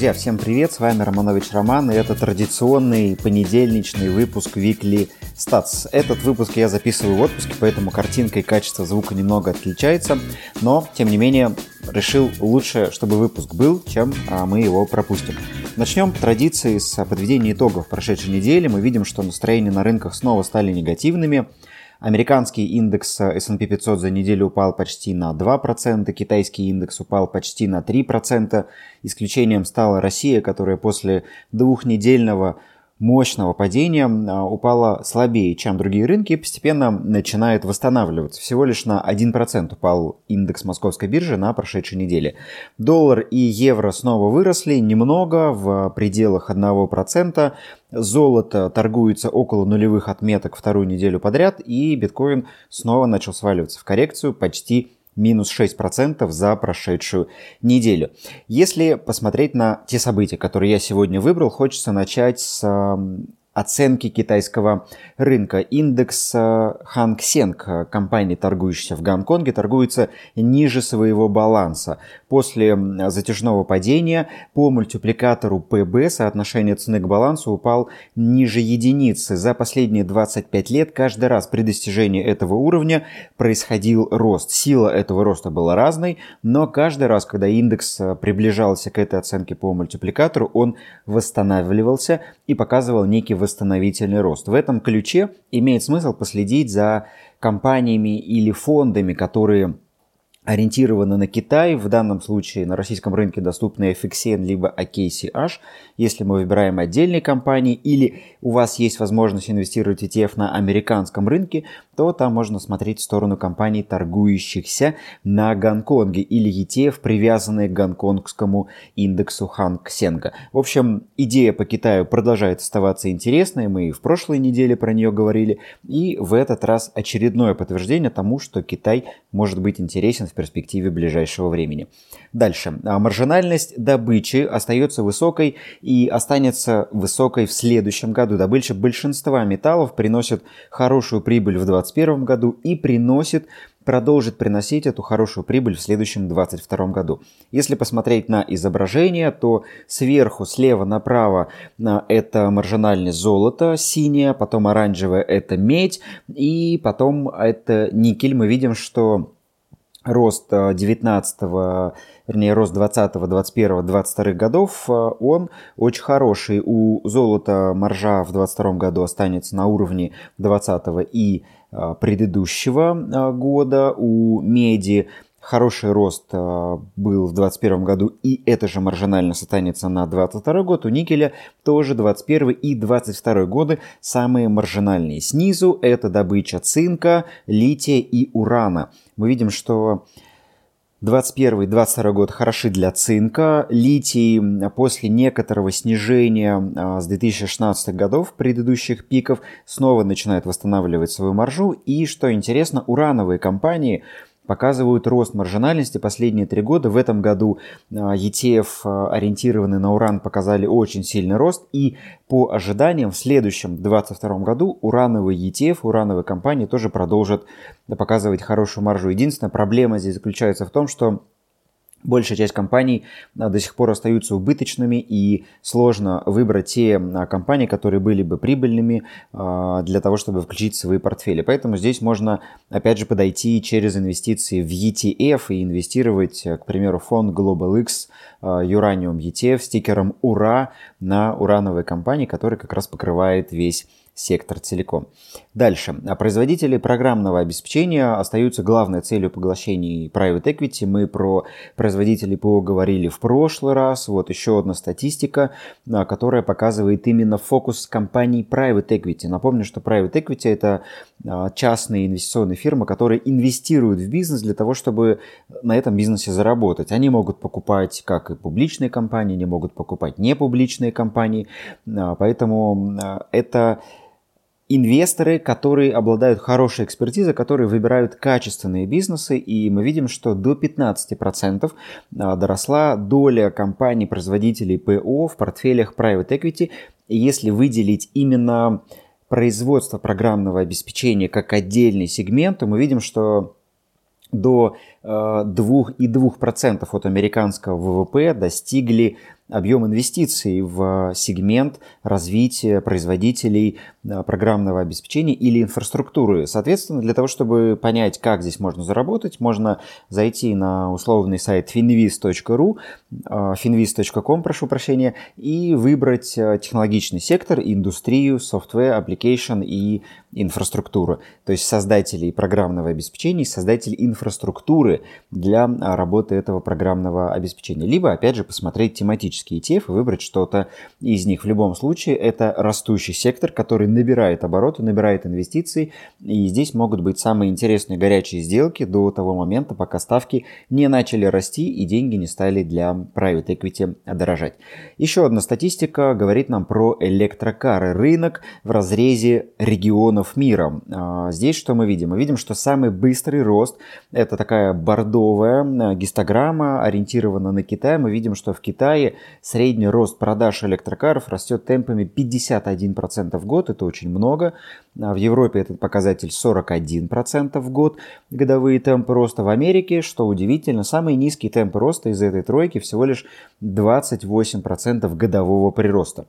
Друзья, всем привет, с вами Романович Роман, и это традиционный понедельничный выпуск Weekly Stats. Этот выпуск я записываю в отпуске, поэтому картинка и качество звука немного отличается, но, тем не менее, решил лучше, чтобы выпуск был, чем а, мы его пропустим. Начнем традиции с подведения итогов прошедшей недели. Мы видим, что настроения на рынках снова стали негативными. Американский индекс S&P 500 за неделю упал почти на 2%, китайский индекс упал почти на 3%. Исключением стала Россия, которая после двухнедельного мощного падения а, упала слабее, чем другие рынки, и постепенно начинает восстанавливаться. Всего лишь на 1% упал индекс московской биржи на прошедшей неделе. Доллар и евро снова выросли немного, в пределах 1%. Золото торгуется около нулевых отметок вторую неделю подряд, и биткоин снова начал сваливаться в коррекцию почти минус 6% за прошедшую неделю. Если посмотреть на те события, которые я сегодня выбрал, хочется начать с оценки китайского рынка. Индекс Seng э, компании, торгующейся в Гонконге, торгуется ниже своего баланса. После затяжного падения по мультипликатору PB соотношение цены к балансу упал ниже единицы. За последние 25 лет каждый раз при достижении этого уровня происходил рост. Сила этого роста была разной, но каждый раз, когда индекс э, приближался к этой оценке по мультипликатору, он восстанавливался и показывал некий восстановительный рост. В этом ключе имеет смысл последить за компаниями или фондами, которые ориентированы на Китай, в данном случае на российском рынке доступны FXN либо AKCH, если мы выбираем отдельные компании, или у вас есть возможность инвестировать ETF на американском рынке, то там можно смотреть в сторону компаний, торгующихся на Гонконге, или ETF, привязанные к гонконгскому индексу Ханг Сенга. В общем, идея по Китаю продолжает оставаться интересной, мы и в прошлой неделе про нее говорили, и в этот раз очередное подтверждение тому, что Китай может быть интересен в перспективе ближайшего времени. Дальше. А маржинальность добычи остается высокой и останется высокой в следующем году. Добыча большинства металлов приносит хорошую прибыль в 2021 году и приносит продолжит приносить эту хорошую прибыль в следующем 2022 году. Если посмотреть на изображение, то сверху, слева направо это маржинальность золота, синяя, потом оранжевая это медь, и потом это никель. Мы видим, что рост 19 э, вернее, рост 20, 21, 22 годов, э, он очень хороший. У золота маржа в 22 году останется на уровне 20 и предыдущего года. У меди Хороший рост э, был в 2021 году, и это же маржинально останется на 2022 год. У никеля тоже 2021 и 2022 годы самые маржинальные. Снизу это добыча цинка, лития и урана. Мы видим, что 21-22 год хороши для цинка. Литий после некоторого снижения э, с 2016 годов, предыдущих пиков, снова начинает восстанавливать свою маржу. И, что интересно, урановые компании – показывают рост маржинальности последние три года. В этом году а, ETF, а, ориентированные на уран, показали очень сильный рост. И по ожиданиям в следующем 2022 году урановые ETF, урановые компании тоже продолжат показывать хорошую маржу. Единственная проблема здесь заключается в том, что Большая часть компаний а, до сих пор остаются убыточными и сложно выбрать те а, компании, которые были бы прибыльными а, для того, чтобы включить в свои портфели. Поэтому здесь можно, опять же, подойти через инвестиции в ETF и инвестировать, к примеру, фонд Global X Uranium ETF с тикером УРА на урановые компании, который как раз покрывает весь сектор целиком. Дальше. А производители программного обеспечения остаются главной целью поглощения private equity. Мы про производителей ПО говорили в прошлый раз. Вот еще одна статистика, а, которая показывает именно фокус компаний private equity. Напомню, что private equity это а, частные инвестиционные фирмы, которые инвестируют в бизнес для того, чтобы на этом бизнесе заработать. Они могут покупать как и публичные компании, они могут покупать непубличные компании. Поэтому это инвесторы, которые обладают хорошей экспертизой, которые выбирают качественные бизнесы, и мы видим, что до 15% а, доросла доля компаний-производителей ПО в портфелях Private Equity. Если выделить именно производство программного обеспечения как отдельный сегмент, то мы видим, что до 2,2% э, от американского ВВП достигли объем инвестиций в сегмент развития производителей э, программного обеспечения или инфраструктуры. Соответственно, для того, чтобы понять, как здесь можно заработать, можно зайти на условный сайт finviz.ru, finviz.com, прошу прощения, и выбрать технологичный сектор, индустрию, software, application и инфраструктуру. То есть создатели программного обеспечения, создатели инфраструктуры для работы этого программного обеспечения. Либо, опять же, посмотреть тематические ETF и выбрать что-то из них. В любом случае, это растущий сектор, который набирает обороты, набирает инвестиции. И здесь могут быть самые интересные горячие сделки до того момента, пока ставки не начали расти и деньги не стали для private equity дорожать. Еще одна статистика говорит нам про электрокары. Рынок в разрезе регионов мира. А, здесь что мы видим? Мы видим, что самый быстрый рост – это такая бордовая э, гистограмма, ориентирована на Китай. Мы видим, что в Китае средний рост продаж электрокаров растет темпами 51% в год. Это очень много. А в Европе этот показатель 41% в год годовые темпы роста. В Америке, что удивительно, самый низкий темп роста из этой тройки всего лишь 28% годового прироста.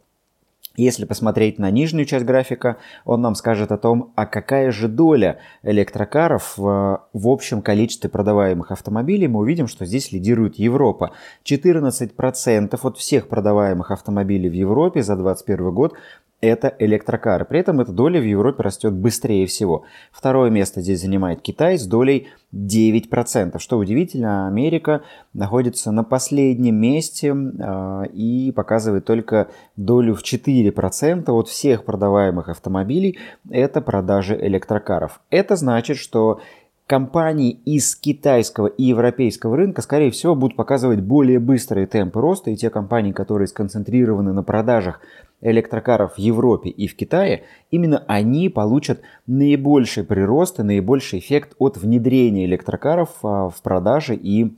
Если посмотреть на нижнюю часть графика, он нам скажет о том, а какая же доля электрокаров в, в общем количестве продаваемых автомобилей. Мы увидим, что здесь лидирует Европа. 14% от всех продаваемых автомобилей в Европе за 2021 год это электрокары. При этом эта доля в Европе растет быстрее всего. Второе место здесь занимает Китай с долей 9%. Что удивительно, Америка находится на последнем месте э, и показывает только долю в 4% от всех продаваемых автомобилей. Это продажи электрокаров. Это значит, что компании из китайского и европейского рынка, скорее всего, будут показывать более быстрые темпы роста, и те компании, которые сконцентрированы на продажах электрокаров в Европе и в Китае, именно они получат наибольший прирост и наибольший эффект от внедрения электрокаров а, в продаже и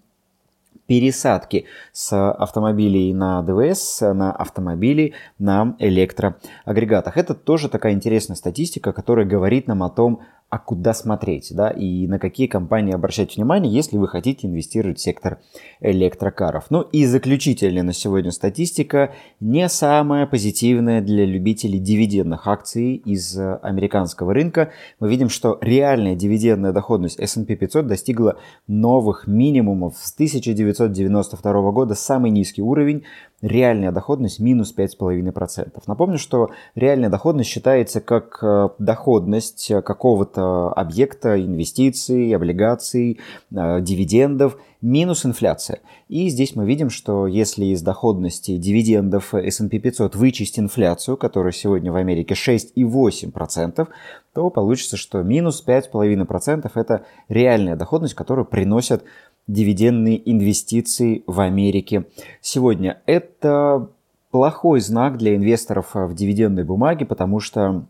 пересадки с автомобилей на ДВС на автомобили на электроагрегатах. Это тоже такая интересная статистика, которая говорит нам о том, а куда смотреть, да, и на какие компании обращать внимание, если вы хотите инвестировать в сектор электрокаров. Ну и заключительная на сегодня статистика не самая позитивная для любителей дивидендных акций из американского рынка. Мы видим, что реальная дивидендная доходность S&P 500 достигла новых минимумов с 1992 года, самый низкий уровень реальная доходность минус 5,5%. Напомню, что реальная доходность считается как э, доходность какого-то объекта, инвестиций, облигаций, э, дивидендов минус инфляция. И здесь мы видим, что если из доходности дивидендов S&P 500 вычесть инфляцию, которая сегодня в Америке 6,8%, то получится, что минус 5,5% это реальная доходность, которую приносят дивидендные инвестиции в Америке сегодня. Это плохой знак для инвесторов в дивидендной бумаге, потому что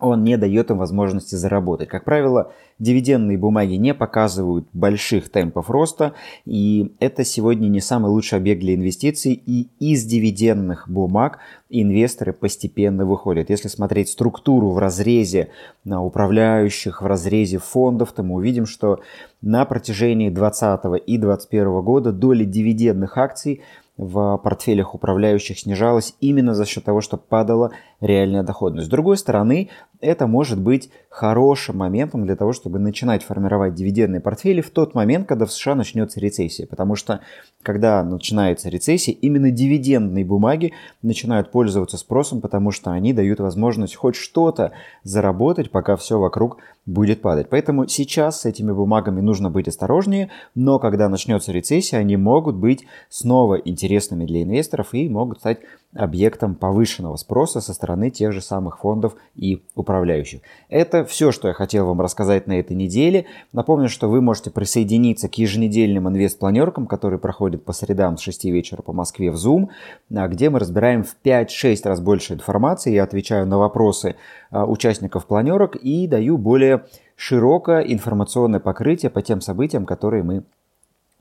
он не дает им возможности заработать. Как правило, дивидендные бумаги не показывают больших темпов роста, и это сегодня не самый лучший объект для инвестиций, и из дивидендных бумаг инвесторы постепенно выходят. Если смотреть структуру в разрезе на управляющих, в разрезе фондов, то мы увидим, что на протяжении 2020 и 2021 года доля дивидендных акций в портфелях управляющих снижалась именно за счет того, что падала реальная доходность. С другой стороны, это может быть хорошим моментом для того, чтобы начинать формировать дивидендные портфели в тот момент, когда в США начнется рецессия. Потому что, когда начинается рецессия, именно дивидендные бумаги начинают пользоваться спросом, потому что они дают возможность хоть что-то заработать, пока все вокруг будет падать. Поэтому сейчас с этими бумагами нужно быть осторожнее, но когда начнется рецессия, они могут быть снова интересными для инвесторов и могут стать объектом повышенного спроса со стороны тех же самых фондов и управляющих. Это все, что я хотел вам рассказать на этой неделе. Напомню, что вы можете присоединиться к еженедельным инвест-планеркам, которые проходят по средам с 6 вечера по Москве в Zoom, а, где мы разбираем в 5-6 раз больше информации. Я отвечаю на вопросы а, участников планерок и даю более широкое информационное покрытие по тем событиям, которые мы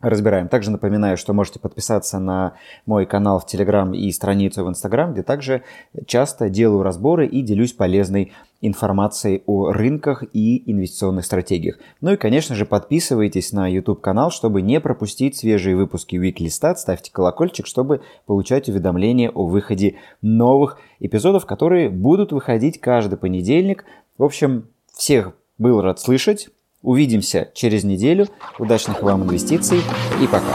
разбираем. Также напоминаю, что можете подписаться на мой канал в Телеграм и страницу в Инстаграм, где также часто делаю разборы и делюсь полезной информацией о рынках и инвестиционных стратегиях. Ну и, конечно же, подписывайтесь на YouTube канал, чтобы не пропустить свежие выпуски Weekly Stat, ставьте колокольчик, чтобы получать уведомления о выходе новых эпизодов, которые будут выходить каждый понедельник. В общем, всех был рад слышать. Увидимся через неделю. Удачных вам инвестиций и пока.